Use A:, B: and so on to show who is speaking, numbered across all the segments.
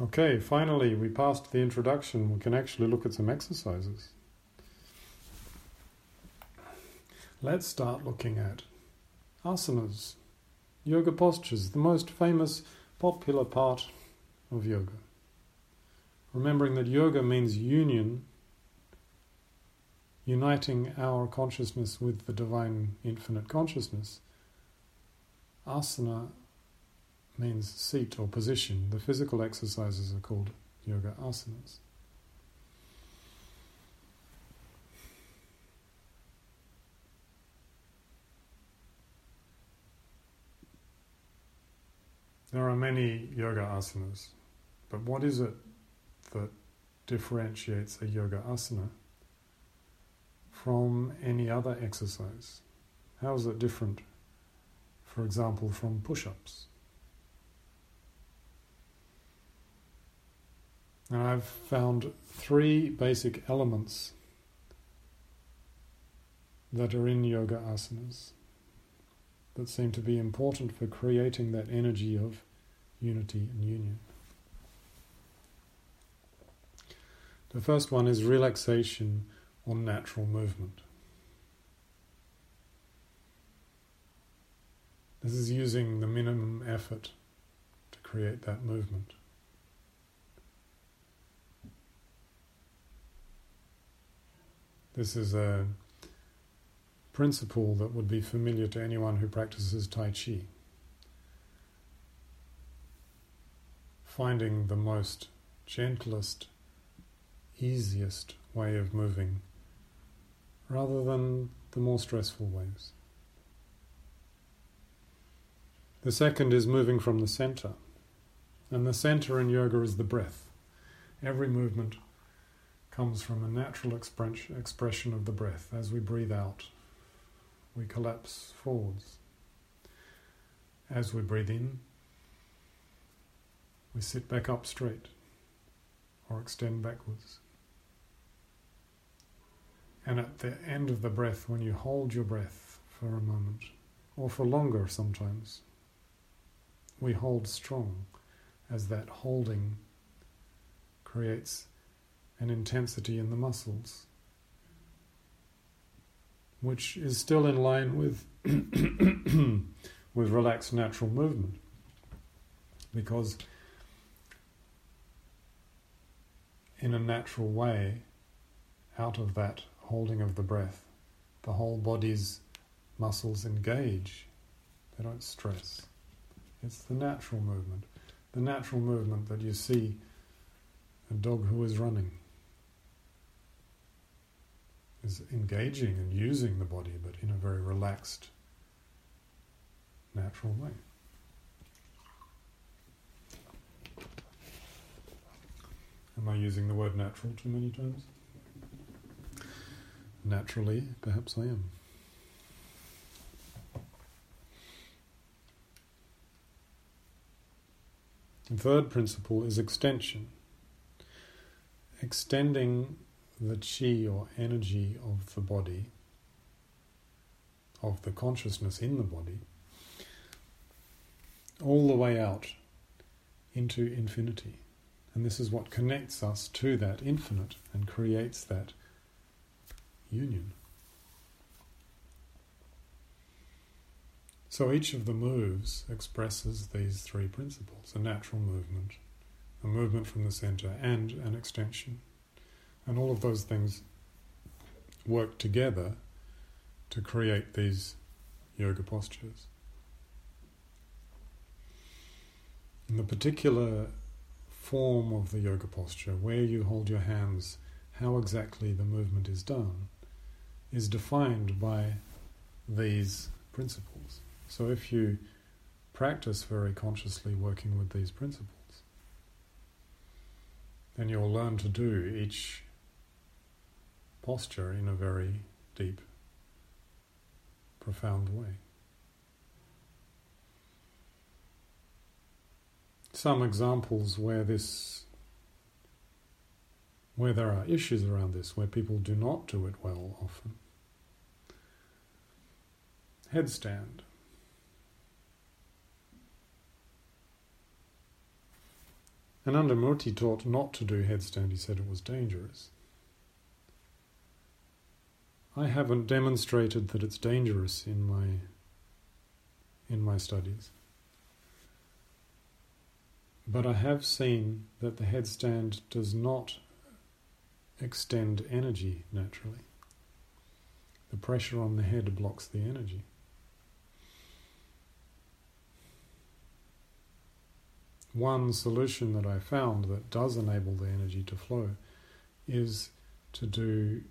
A: Okay, finally, we passed the introduction. We can actually look at some exercises. Let's start looking at asanas, yoga postures, the most famous, popular part of yoga. Remembering that yoga means union, uniting our consciousness with the divine infinite consciousness. Asana means seat or position. The physical exercises are called yoga asanas. There are many yoga asanas, but what is it that differentiates a yoga asana from any other exercise? How is it different, for example, from push ups? And I've found three basic elements that are in yoga asanas that seem to be important for creating that energy of unity and union. The first one is relaxation or natural movement. This is using the minimum effort to create that movement. This is a principle that would be familiar to anyone who practices Tai Chi. Finding the most gentlest, easiest way of moving rather than the more stressful ways. The second is moving from the center. And the center in yoga is the breath. Every movement comes from a natural expression of the breath. As we breathe out, we collapse forwards. As we breathe in, we sit back up straight or extend backwards. And at the end of the breath, when you hold your breath for a moment, or for longer sometimes, we hold strong as that holding creates an intensity in the muscles which is still in line with with relaxed natural movement. Because in a natural way out of that holding of the breath the whole body's muscles engage. They don't stress. It's the natural movement. The natural movement that you see a dog who is running is engaging and using the body, but in a very relaxed, natural way. Am I using the word natural too many times? Naturally, perhaps I am. The third principle is extension. Extending the chi or energy of the body, of the consciousness in the body, all the way out into infinity. And this is what connects us to that infinite and creates that union. So each of the moves expresses these three principles a natural movement, a movement from the center, and an extension. And all of those things work together to create these yoga postures. In the particular form of the yoga posture, where you hold your hands, how exactly the movement is done, is defined by these principles. So if you practice very consciously working with these principles, then you'll learn to do each posture in a very deep, profound way. Some examples where this where there are issues around this, where people do not do it well often. Headstand. Anandamurti taught not to do headstand, he said it was dangerous. I haven't demonstrated that it's dangerous in my in my studies. But I have seen that the headstand does not extend energy naturally. The pressure on the head blocks the energy. One solution that I found that does enable the energy to flow is to do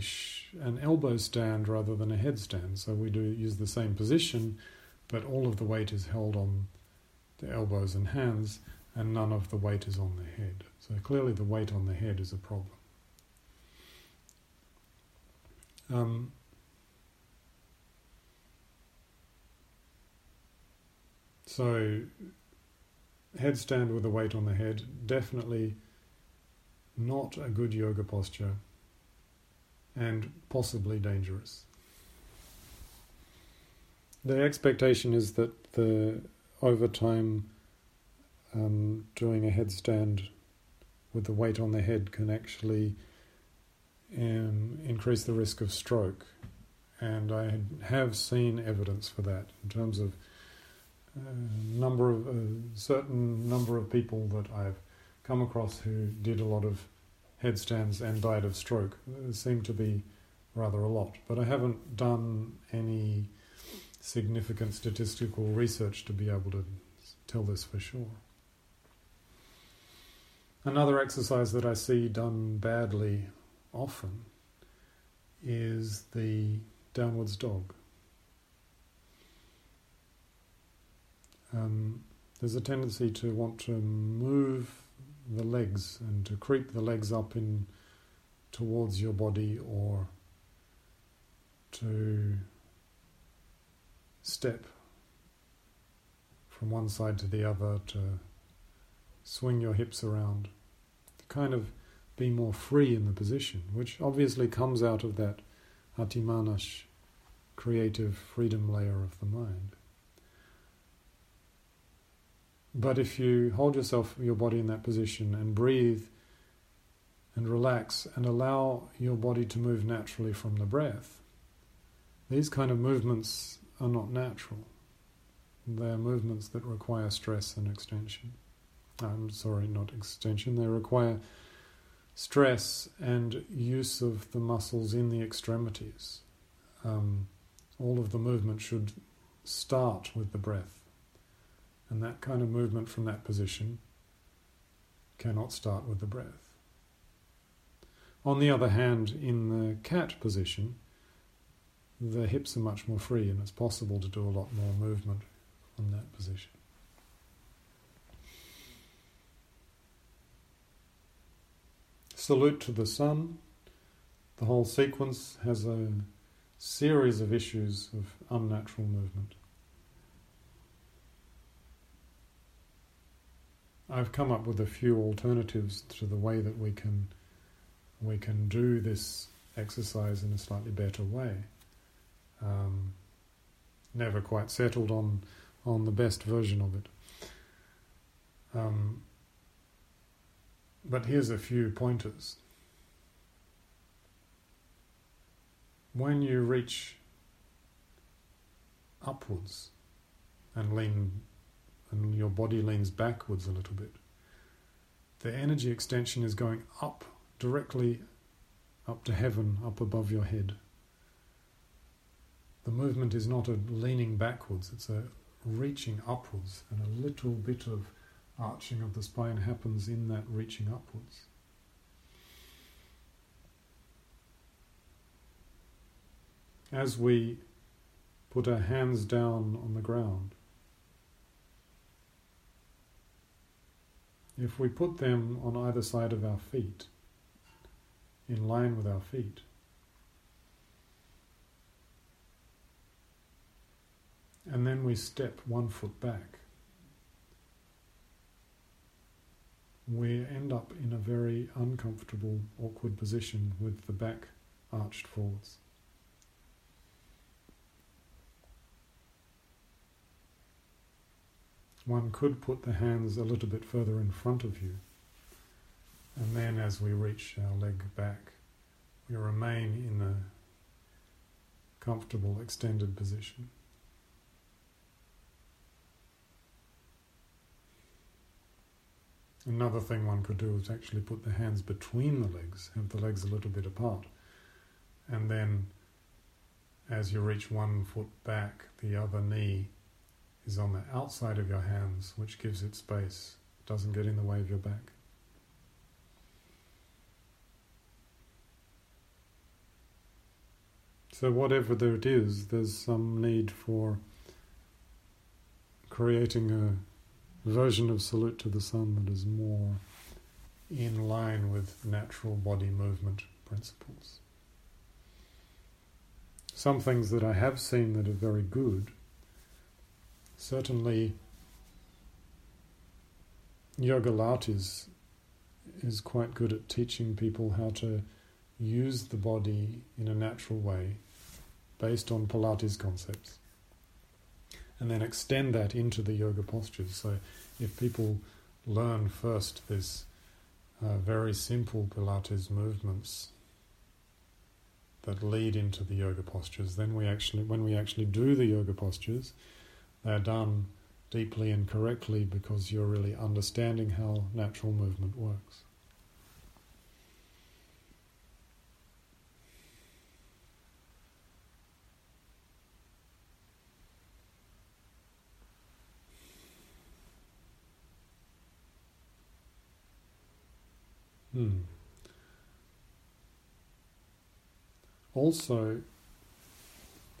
A: sh- an elbow stand rather than a headstand. So we do use the same position, but all of the weight is held on the elbows and hands, and none of the weight is on the head. So clearly, the weight on the head is a problem. Um, so, headstand with a weight on the head, definitely not a good yoga posture and possibly dangerous. The expectation is that the over time um, doing a headstand with the weight on the head can actually um, increase the risk of stroke. And I have seen evidence for that in terms of a uh, number of a uh, certain number of people that I've come across who did a lot of headstands and died of stroke. There seem to be rather a lot, but I haven't done any significant statistical research to be able to tell this for sure. Another exercise that I see done badly often is the downwards dog. Um, there's a tendency to want to move the legs and to creep the legs up in towards your body or to step from one side to the other to swing your hips around. To kind of be more free in the position which obviously comes out of that Ati-Manas creative freedom layer of the mind but if you hold yourself, your body in that position and breathe and relax and allow your body to move naturally from the breath, these kind of movements are not natural. They are movements that require stress and extension. I'm sorry, not extension. They require stress and use of the muscles in the extremities. Um, all of the movement should start with the breath. And that kind of movement from that position cannot start with the breath. On the other hand, in the cat position, the hips are much more free and it's possible to do a lot more movement from that position. Salute to the sun. The whole sequence has a series of issues of unnatural movement. I've come up with a few alternatives to the way that we can we can do this exercise in a slightly better way. Um, never quite settled on on the best version of it. Um, but here's a few pointers. When you reach upwards and lean and your body leans backwards a little bit. The energy extension is going up, directly up to heaven, up above your head. The movement is not a leaning backwards, it's a reaching upwards, and a little bit of arching of the spine happens in that reaching upwards. As we put our hands down on the ground, if we put them on either side of our feet, in line with our feet, and then we step one foot back, we end up in a very uncomfortable, awkward position with the back arched forwards. One could put the hands a little bit further in front of you. And then as we reach our leg back, we remain in a comfortable extended position. Another thing one could do is actually put the hands between the legs, have the legs a little bit apart, and then as you reach one foot back, the other knee is on the outside of your hands, which gives it space, doesn't get in the way of your back. So, whatever there it is, there's some need for creating a version of Salute to the Sun that is more in line with natural body movement principles. Some things that I have seen that are very good, certainly Yogalates is quite good at teaching people how to use the body in a natural way based on Pilates concepts. And then extend that into the yoga postures. So if people learn first this uh, very simple Pilates movements that lead into the yoga postures, then we actually, when we actually do the yoga postures, they're done deeply and correctly because you're really understanding how natural movement works. Hmm. Also,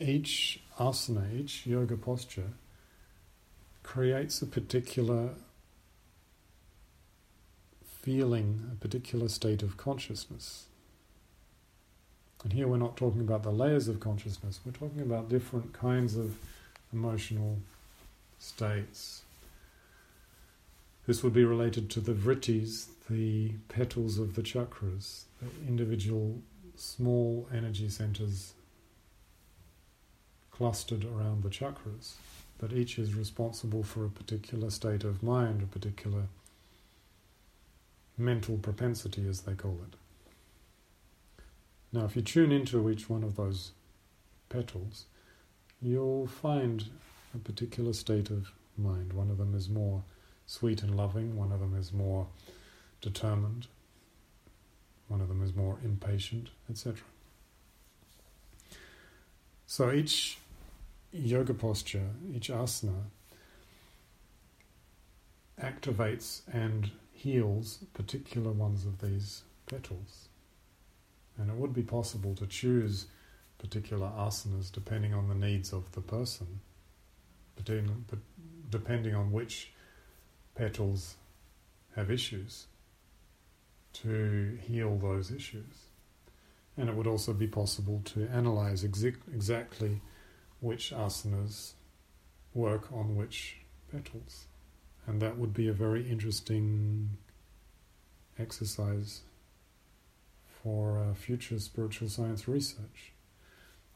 A: each asana, each yoga posture, creates a particular feeling, a particular state of consciousness. And here we're not talking about the layers of consciousness, we're talking about different kinds of emotional states. This would be related to the vrittis, the petals of the chakras, the individual small energy centers clustered around the chakras, that each is responsible for a particular state of mind, a particular mental propensity, as they call it. Now, if you tune into each one of those petals, you'll find a particular state of mind. One of them is more sweet and loving, one of them is more determined, one of them is more impatient, etc. So each yoga posture, each asana, activates and heals particular ones of these petals. And it would be possible to choose particular asanas depending on the needs of the person, depending on which petals have issues to heal those issues. And it would also be possible to analyze exactly which asanas work on which petals. And that would be a very interesting exercise for uh, future spiritual science research.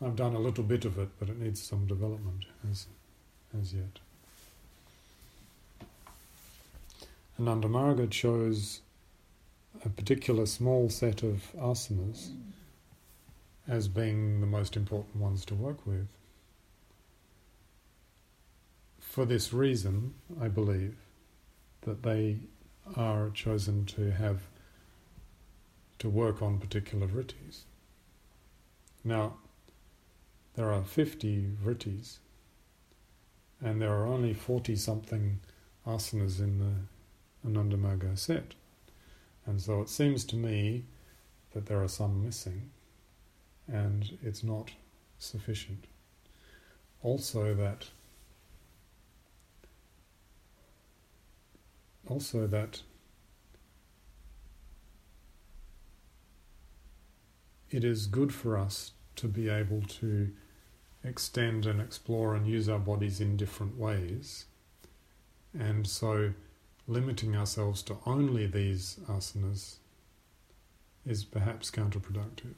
A: I've done a little bit of it, but it needs some development as, as yet. Ananda chose a particular small set of asanas as being the most important ones to work with. For this reason, I believe that they are chosen to have to work on particular vrittis. Now, there are 50 vrittis, and there are only 40 something asanas in the Ananda set. And so it seems to me that there are some missing, and it's not sufficient. Also, that also that it is good for us to be able to extend and explore and use our bodies in different ways. And so limiting ourselves to only these asanas is perhaps counterproductive.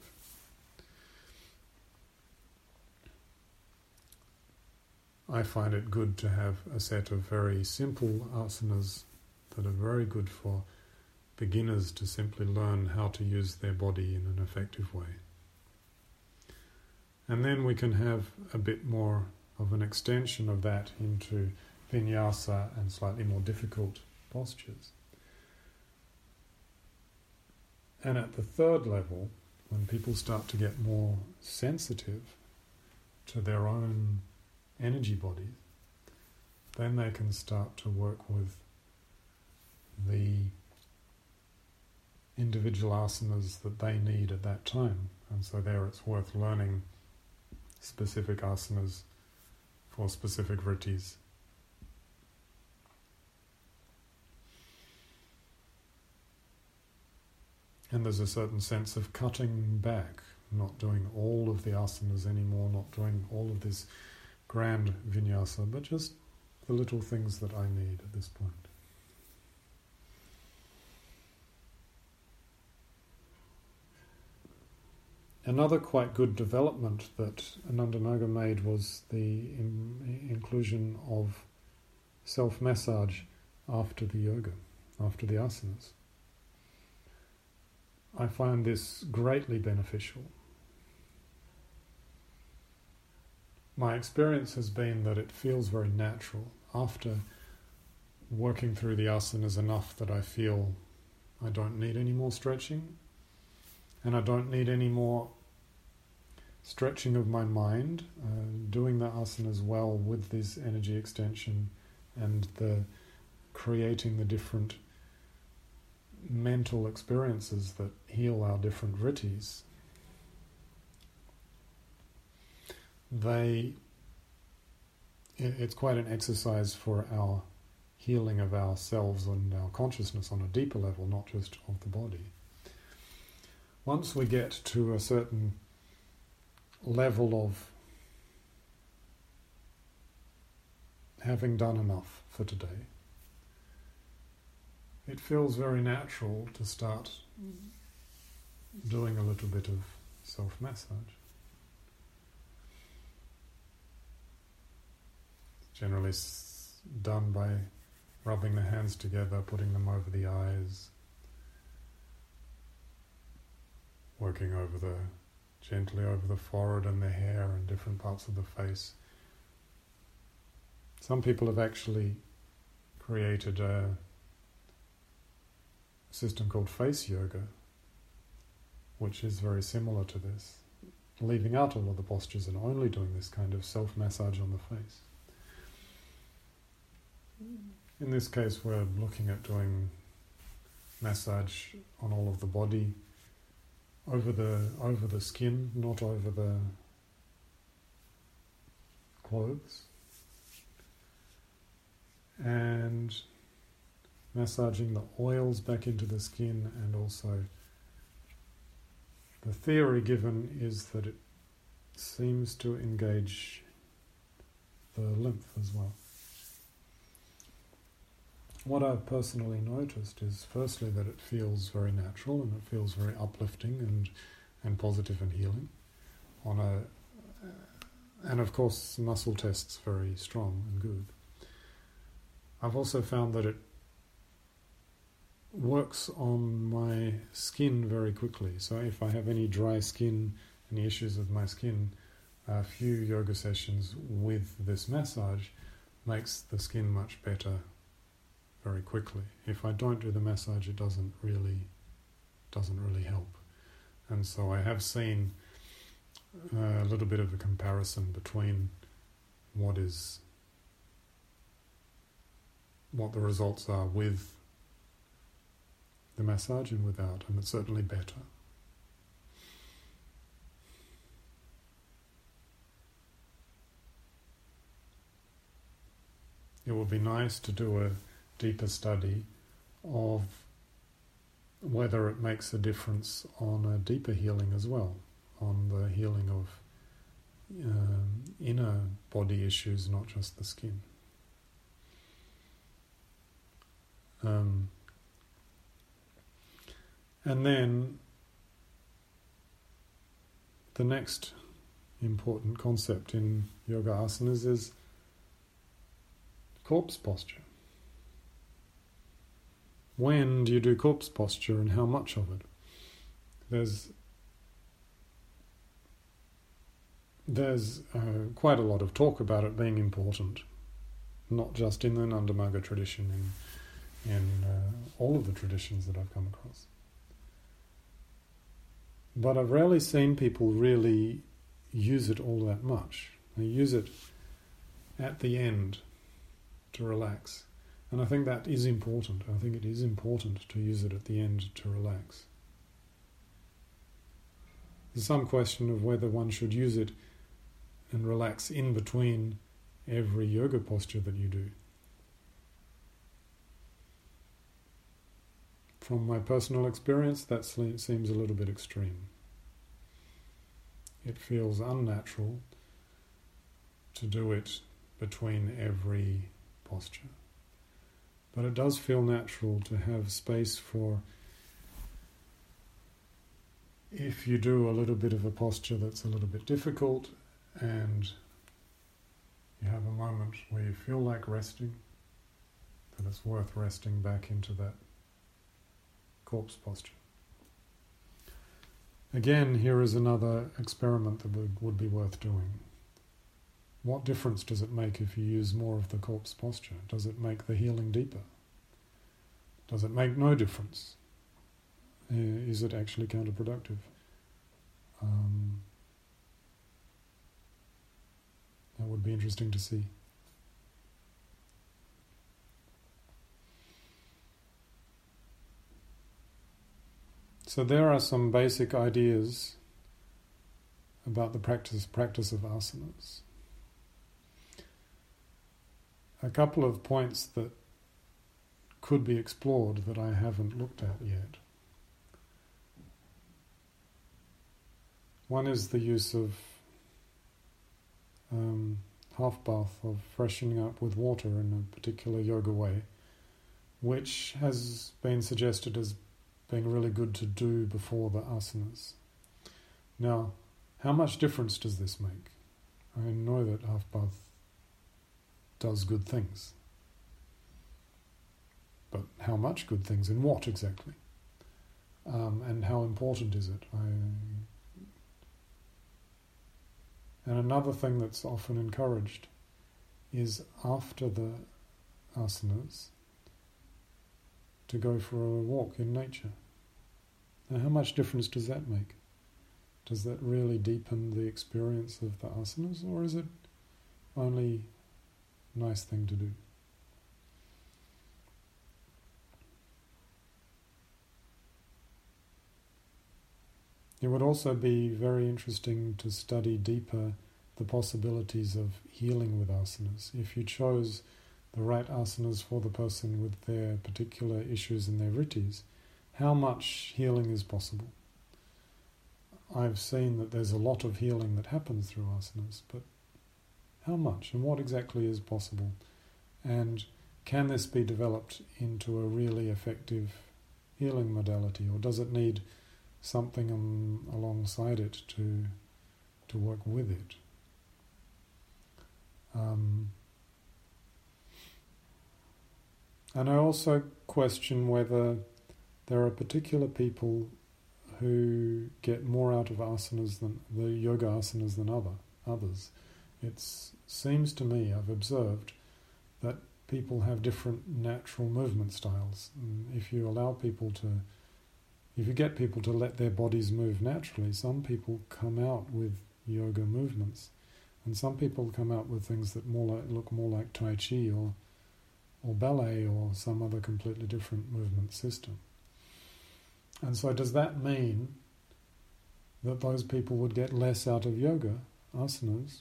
A: I find it good to have a set of very simple asanas that are very good for beginners to simply learn how to use their body in an effective way. And then we can have a bit more of an extension of that into vinyasa and slightly more difficult postures. And at the third level, when people start to get more sensitive to their own energy bodies, then they can start to work with the individual asanas that they need at that time. And so there it's worth learning specific asanas for specific vrittis. And there's a certain sense of cutting back, not doing all of the asanas anymore, not doing all of this grand vinyasa, but just the little things that I need at this point. Another quite good development that Ananda Marga made was the in, inclusion of self massage after the yoga, after the asanas. I find this greatly beneficial. My experience has been that it feels very natural after working through the asanas enough that I feel I don't need any more stretching and I don't need any more stretching of my mind, uh, doing the asanas well with this energy extension and the creating the different mental experiences that heal our different vrittis. They, it's quite an exercise for our healing of ourselves and our consciousness on a deeper level, not just of the body. Once we get to a certain level of having done enough for today, it feels very natural to start doing a little bit of self massage. Generally done by rubbing the hands together, putting them over the eyes, working over the gently over the forehead and the hair and different parts of the face. Some people have actually created a system called face yoga, which is very similar to this, leaving out all of the postures and only doing this kind of self massage on the face. In this case, we're looking at doing massage on all of the body over the over the skin, not over the clothes, and massaging the oils back into the skin, and also the theory given is that it seems to engage the lymph as well. What I've personally noticed is firstly that it feels very natural and it feels very uplifting and, and positive and healing on a uh, and of course muscle tests very strong and good. I've also found that it works on my skin very quickly. So if I have any dry skin, any issues with my skin, a few yoga sessions with this massage makes the skin much better very quickly. If I don't do the massage, it doesn't really doesn't really help. And so I have seen uh, a little bit of a comparison between what is what the results are with the massage and without, and it's certainly better. It would be nice to do a deeper study of whether it makes a difference on a deeper healing as well, on the healing of um, inner body issues, not just the skin. Um, and then the next important concept in yoga asanas is corpse posture. When do you do corpse posture and how much of it? There's there's uh, quite a lot of talk about it being important, not just in the Ananda Marga tradition, in, in uh, all of the traditions that I've come across. But I've rarely seen people really use it all that much. They use it at the end to relax. And I think that is important. I think it is important to use it at the end to relax. There's some question of whether one should use it and relax in between every yoga posture that you do. From my personal experience, that seems a little bit extreme. It feels unnatural to do it between every posture. But it does feel natural to have space for if you do a little bit of a posture that's a little bit difficult and you have a moment where you feel like resting, that it's worth resting back into that corpse posture. Again, here is another experiment that would be worth doing. What difference does it make if you use more of the corpse posture? Does it make the healing deeper? Does it make no difference? Is it actually counterproductive? Um, that would be interesting to see. So there are some basic ideas about the practice practice of asanas. A couple of points that could be explored that I haven't looked at yet. One is the use of um, half bath of freshening up with water in a particular yoga way, which has been suggested as being really good to do before the asanas. Now, how much difference does this make? I know that half bath does good things. But how much good things and what exactly? Um, and how important is it? I, and another thing that's often encouraged is after the asanas to go for a walk in nature. Now, how much difference does that make? Does that really deepen the experience of the asanas, or is it only nice thing to do? It would also be very interesting to study deeper the possibilities of healing with asanas. If you chose the right asanas for the person with their particular issues and their vrittis, how much healing is possible? I've seen that there's a lot of healing that happens through asanas, but how much and what exactly is possible? And can this be developed into a really effective healing modality, or does it need something um, alongside it to to work with it? Um, and I also question whether there are particular people who get more out of asanas than the yoga asanas than other others. It seems to me I've observed that people have different natural movement styles. And if you allow people to, if you get people to let their bodies move naturally, some people come out with yoga movements, and some people come out with things that more like, look more like tai chi or or ballet or some other completely different movement system. And so, does that mean that those people would get less out of yoga, asanas,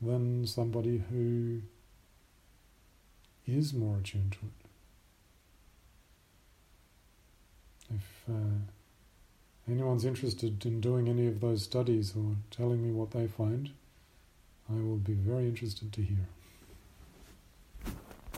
A: than somebody who is more attuned to it? If uh, anyone's interested in doing any of those studies or telling me what they find, I will be very interested to hear.